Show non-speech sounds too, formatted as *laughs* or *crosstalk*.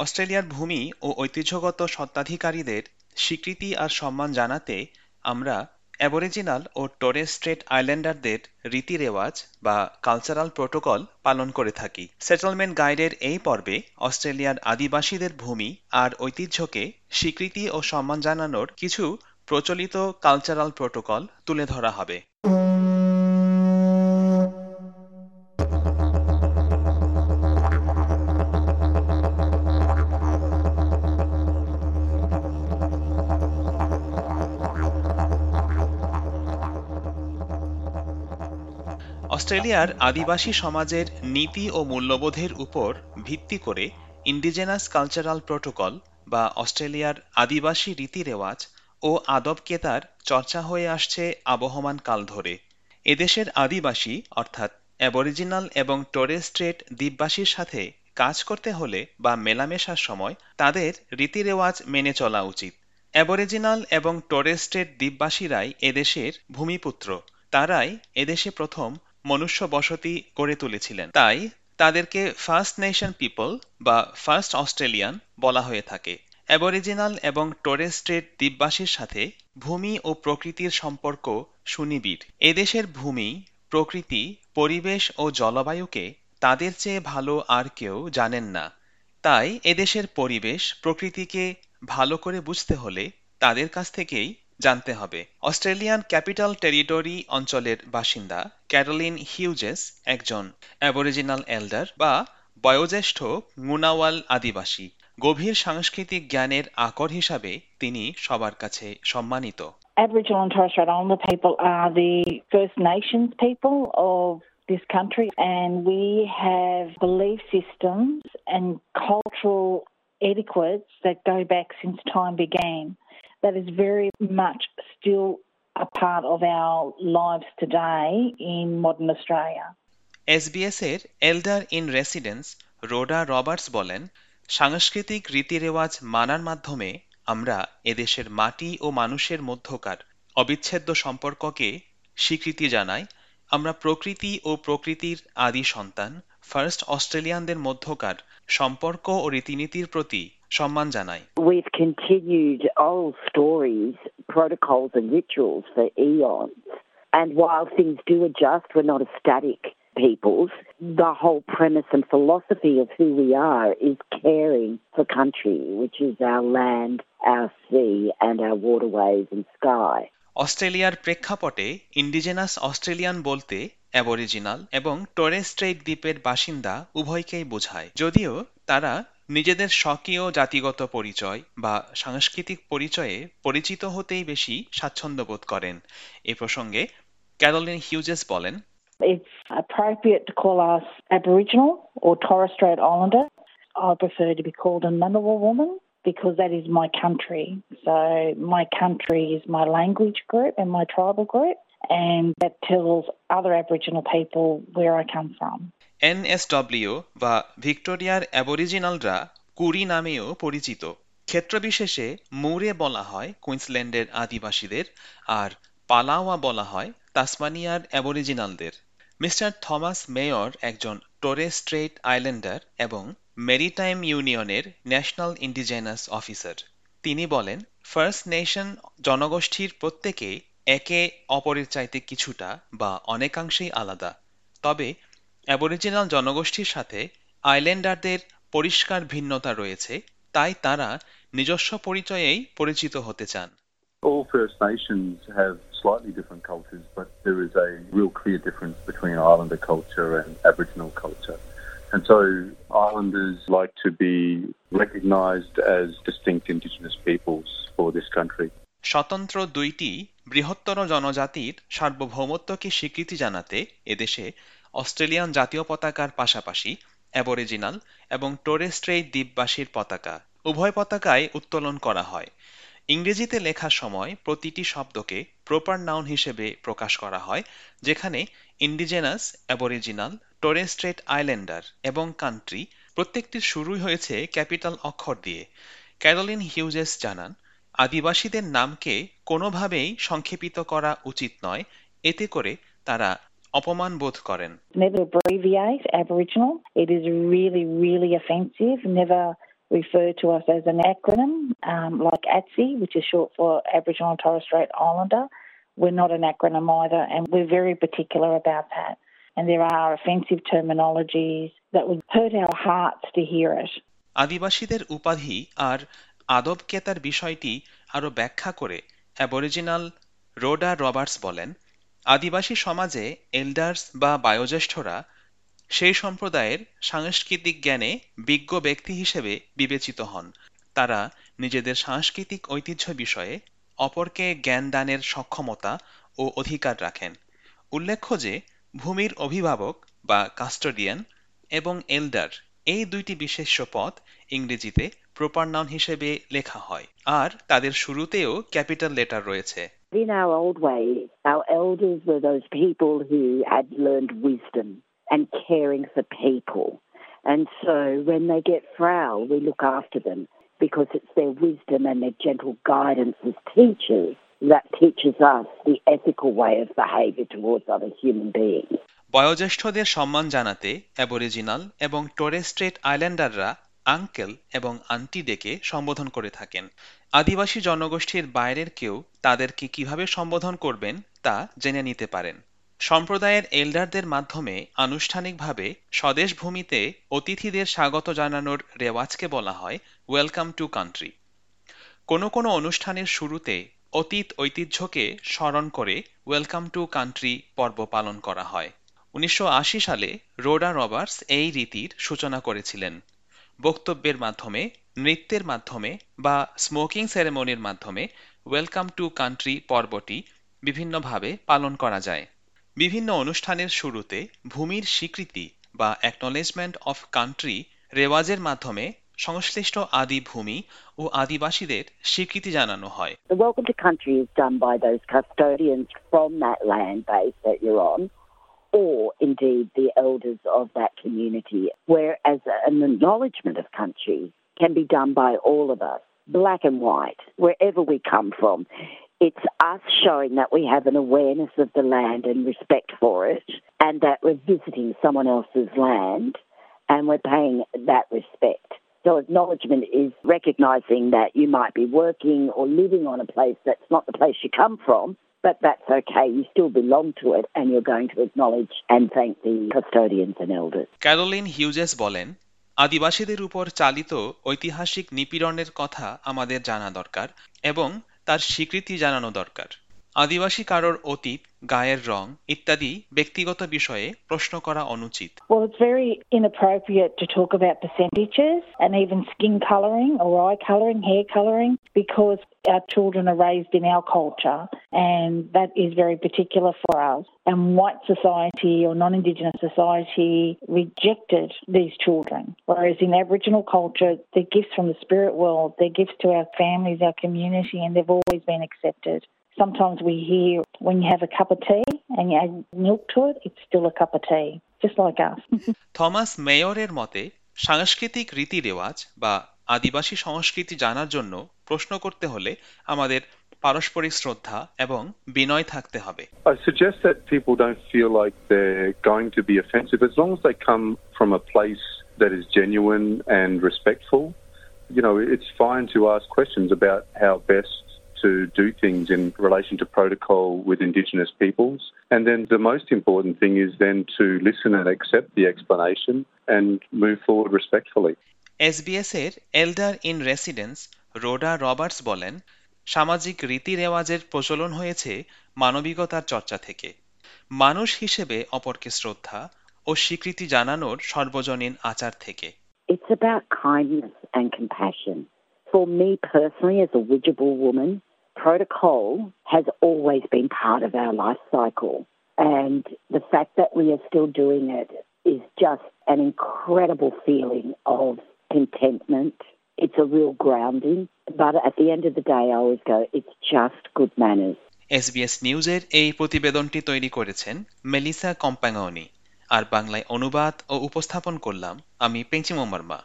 অস্ট্রেলিয়ার ভূমি ও ঐতিহ্যগত স্বত্বাধিকারীদের স্বীকৃতি আর সম্মান জানাতে আমরা অ্যাবরিজিনাল ও টোরেস স্ট্রেট আইল্যান্ডারদের রীতি রেওয়াজ বা কালচারাল প্রোটোকল পালন করে থাকি। সেটেলমেন্ট গাইডের এই পর্বে অস্ট্রেলিয়ার আদিবাসীদের ভূমি আর ঐতিহ্যকে স্বীকৃতি ও সম্মান জানানোর কিছু প্রচলিত কালচারাল প্রোটোকল তুলে ধরা হবে। অস্ট্রেলিয়ার আদিবাসী সমাজের নীতি ও মূল্যবোধের উপর ভিত্তি করে ইন্ডিজেনাস কালচারাল প্রোটোকল বা অস্ট্রেলিয়ার আদিবাসী রীতি রেওয়াজ ও আদব কেতার চর্চা হয়ে আসছে আবহমান কাল ধরে। এদেশের আদিবাসী, অর্থাৎ অ্যাবরিজিনাল এবং টোরেস স্ট্রেট দ্বীপবাসীর সাথে কাজ করতে হলে বা মেলামেশার সময় তাদের রীতি রেওয়াজ মেনে চলা উচিত। অ্যাবরিজিনাল এবং স্ট্রেট দ্বীপবাসীরাই এদেশের ভূমিপুত্র। তারাই এদেশে প্রথম মনুষ্য বসতি গড়ে তুলেছিলেন। তাই তাদেরকে ফার্স্ট নেশন পিপল বা ফার্স্ট অস্ট্রেলিয়ান বলা হয়ে থাকে। অ্যাবরিজিনাল এবং টোরেস স্ট্রেট দ্বীপবাসীর সাথে ভূমি ও প্রকৃতির সম্পর্ক সুনিবিড়। এদেশের ভূমি, প্রকৃতি, পরিবেশ ও জলবায়ুকে তাদের চেয়ে ভালো আর কেউ জানেন না। তাই এদেশের পরিবেশ প্রকৃতিকে ভালো করে বুঝতে হলে তাদের কাছ থেকেই জানতে হবে অস্ট্রেলিয়ান ক্যাপিটাল টেরিটরি অঞ্চলের বাসিন্দা ক্যারোলিন হিউজেস একজন অ্যাবরিজিনাল এল্ডার বা বয়োজ্যেষ্ঠ মুনাওয়াল আদিবাসী গভীর সাংস্কৃতিক জ্ঞানের আকর হিসাবে তিনি সবার কাছে সম্মানিত Aboriginal and Torres Strait Islander people are the First Nations people of this country, and we have belief systems and cultural etiquettes that go back since time began. That is very much still a part of our lives today in modern Australia. SBS এর elder in residence Rhoda Roberts বলেন, সাংস্কৃতিক রীতিরেওয়াজ মানার মাধ্যমে আমরা এদেশের মাটি ও মানুষের মধ্যকার অবিচ্ছেদ্য সম্পর্ককে স্বীকৃতি জানাই, আমরা প্রকৃতি ও প্রকৃতির আদি সন্তান ফার্স্ট অস্ট্রেলিয়ানদের মধ্যকার সম্পর্ক ও রীতিনীতির প্রতি সম্মান জানাই We've continued old stories, protocols and rituals for eons. And while things do adjust, we're not a static peoples. The whole premise and philosophy of who we are is caring for country, which is our land, our sea and our waterways and sky. অস্ট্রেলিয়ার প্রেক্ষাপটে indigenous Australian বলতে aboriginal এবং টরেস্ট্রেইট দ্বীপের বাসিন্দা উভয়কেই বোঝায় যদিও তারা নিজেদের স্বকীয় জাতিগত পরিচয় বা সাংস্কৃতিক পরিচয়ে পরিচিত হতেই বেশি স্বাচ্ছন্দ্যবোধ করেন এ প্রসঙ্গে ক্যারোলিন হিউজেস বলেন because that is my country. So my country is my language group and my tribal group. And that tells other Aboriginal people where I come from. NSW বা ভিক্টোরিয়ার অ্যাবরিজিনালরা কুরি নামেও পরিচিত। ক্ষেত্রবিশেষে মুরে বলা হয় কুইন্সল্যান্ডের আদিবাসীদের আর পালাওয়া বলা হয় তাসমানিয়ার অ্যাবরিজিনালদের মিস্টার থমাস মেয়র একজন টোরে স্ট্রেট আইল্যান্ডার এবং মেরিটাইম ইউনিয়নের ন্যাশনাল ইন্ডিজেনাস অফিসার। তিনি বলেন, ফার্স্ট নেশন জনগোষ্ঠীর প্রত্যেকে একে অপরের চাইতে কিছুটা বা অনেকাংশেই আলাদা তবে অ্যাবরিজিনাল জনগোষ্ঠীর সাথে আইল্যান্ডারদের পরিষ্কার ভিন্নতা রয়েছে তাই তারা নিজস্ব পরিচয়েই পরিচিত হতে চান All First Nations have slightly different cultures, but there is a real clear difference between Islander culture and Aboriginal culture. And so Islanders like to be recognised as distinct Indigenous peoples for this country. স্বতন্ত্র দুইটি বৃহত্তর জনজাতির সার্বভৌমত্বকে স্বীকৃতি জানাতে এদেশে Australian জাতীয় পতাকার পাশাপাশি aboriginal এবং টোরেস্ট্রেই দ্বীপবাসীর পতাকা উভয় পতাকায় উত্তোলন করা হয়। ইংরেজিতে লেখার সময় প্রতিটি শব্দকে প্রপার নাউন হিসেবে প্রকাশ করা হয়, যেখানে indigenous, Aboriginal Torres Strait islander এবং কান্ট্রি প্রত্যেকটির শুরুই হয়েছে ক্যাপিটাল অক্ষর দিয়ে। ক্যারোলিন হিউজেস জানান আদিবাসীদের নামকে কোনোভাবেই সংক্ষেপিত করা উচিত নয় এতে করে তারা অপমান বোধ করেন Never abbreviate Aboriginal. It is really, really offensive. Never refer to us as an acronym, um, like ATSI, which is short for Aboriginal and Torres Strait Islander. We're not an acronym either, and we're very particular about that. And there are offensive terminologies that would hurt our hearts to hear it. আদিবাসীদের উপাধি আর আদবকেতার বিষয়টি আরও ব্যাখ্যা করে aboriginal Rhoda Roberts বলেন, আদিবাসী সমাজে elders বা বায়োজ্যেষ্ঠরা সেই সম্প্রদায়ের সাংস্কৃতিক জ্ঞানে বিজ্ঞ ব্যক্তি হিসেবে বিবেচিত হন। তারা নিজেদের সাংস্কৃতিক ঐতিহ্য বিষয়ে অপরকে জ্ঞান দানের সক্ষমতা ও অধিকার রাখেন। উল্লেখ্য যে, ভূমির অভিভাবক বা কাস্টোডিয়ান এবং এল্ডার এই দুইটি বিশেষ্য পদ ইংরেজিতে প্রপার নাউন হিসেবে লেখা হয় আর তাদের শুরুতেও ক্যাপিটাল লেটার রয়েছে In our old way, our elders were those people who had learned wisdom and caring for people. And so when they get frail, we look after them because it's their wisdom and their gentle guidance as teachers that teaches us the ethical way of behavior towards other human beings. বয়োজ্যেষ্ঠদের সম্মান জানাতে aboriginal এবং টোরেস্ট্রেট আইল্যান্ডাররা uncle এবং aunty ডেকে সম্বোধন করে থাকেন। আদিবাসী জনগোষ্ঠীর বাইরের কেউ তাদেরকে কীভাবে সম্বোধন করবেন তা জেনে নিতে পারেন। সম্প্রদায়ের এল্ডারদের মাধ্যমে আনুষ্ঠানিকভাবে স্বদেশ ভূমিতে অতিথিদের স্বাগত জানানোর রেওয়াজকে বলা হয় ওয়েলকাম টু কান্ট্রি কোনো কোনো অনুষ্ঠানের শুরুতে অতীত ঐতিহ্যকে স্মরণ করে ওয়েলকাম টু কান্ট্রি পর্ব পালন করা হয়। উনিশশো আশি সালে রোডা রবার্টস এই রীতির সূচনা করেছিলেন। বক্তব্যের মাধ্যমে নৃত্যের মাধ্যমে বা স্মোকিং সেরেমনির মাধ্যমে ওয়েলকাম টু কান্ট্রি পর্বটি বিভিন্নভাবে পালন করা যায়। বিভিন্ন অনুষ্ঠানের শুরুতে ভূমির স্বীকৃতি বা অ্যাকনোলেজমেন্ট অফ কান্ট্রি রেওয়াজের মাধ্যমে সংশ্লিষ্ট আদি ভূমি ও আদিবাসীদের স্বীকৃতি জানানো হয়। Welcome to country is done by those custodians from that land base that you're on, or indeed the elders of that community, whereas an acknowledgement of country can be done by all of us, black and white, wherever we come from. It's us showing that we have an awareness of the land and respect for it, and that we're visiting someone else's land and we're paying that respect. So acknowledgement is recognizing that you might be working or living on a place that's not the place you come from, but that's okay. You still belong to it and you're going to acknowledge and thank the custodians and elders. Caroline Hughes বলেন আদিবাসীদের উপর চালিত ঐতিহাসিক নিপীড়নের কথা আমাদের জানা দরকার এবং তার স্বীকৃতি জানানো দরকার আদিবাসী কারোর অতীত গায়ের রং ইত্যাদি ব্যক্তিগত বিষয়ে প্রশ্ন করা অনুচিত Well, it's very inappropriate to talk about percentages and even skin colouring or eye colouring, hair colouring, because our children are raised in our culture and that is very particular for us. And white society or non Indigenous society rejected these children, whereas in Aboriginal culture, they're gifts from the spirit world, they're gifts to our families, our community, and they've always been accepted. Sometimes we hear when you have a cup of tea and you add milk to it, it's still a cup of tea, just like us. *laughs* Thomas মেয়রের মতে সাংস্কৃতিক রীতি রেওয়াজ বা আদিবাসী সংস্কৃতি জানার জন্য প্রশ্ন করতে হলে আমাদের পারস্পরিক শ্রদ্ধা এবং বিনয় থাকতে হবে I suggest that people don't feel like they're going to be offensive as long as they come from a place that is genuine and respectful. You know, it's fine to ask questions about how best to do things in relation to protocol with Indigenous peoples. And then the most important thing is then to listen and accept the explanation and move forward respectfully. SBS এর elder in residence Rhoda Roberts বলেন সামাজিক রীতি রেওয়াজের প্রচলন হয়েছে মানবিকতার চর্চা থেকে মানুষ হিসেবে অপরকে শ্রদ্ধা ও স্বীকৃতি জানানোর সর্বজনীন আচার থেকে It's about kindness and compassion. For me personally, as a Widjabul woman, protocol has always been part of our life cycle. And the fact that we are still doing it is just an incredible feeling of contentment. It's a real grounding. But at the end of the day, I always go, it's just good manners. SBS নিউজের এই প্রতিবেদনটি তৈরি করেছেন Melissa কম্পাঙ্গনি আর বাংলায় অনুবাদ ও উপস্থাপন করলাম আমি পেঞ্চিমো মার্মা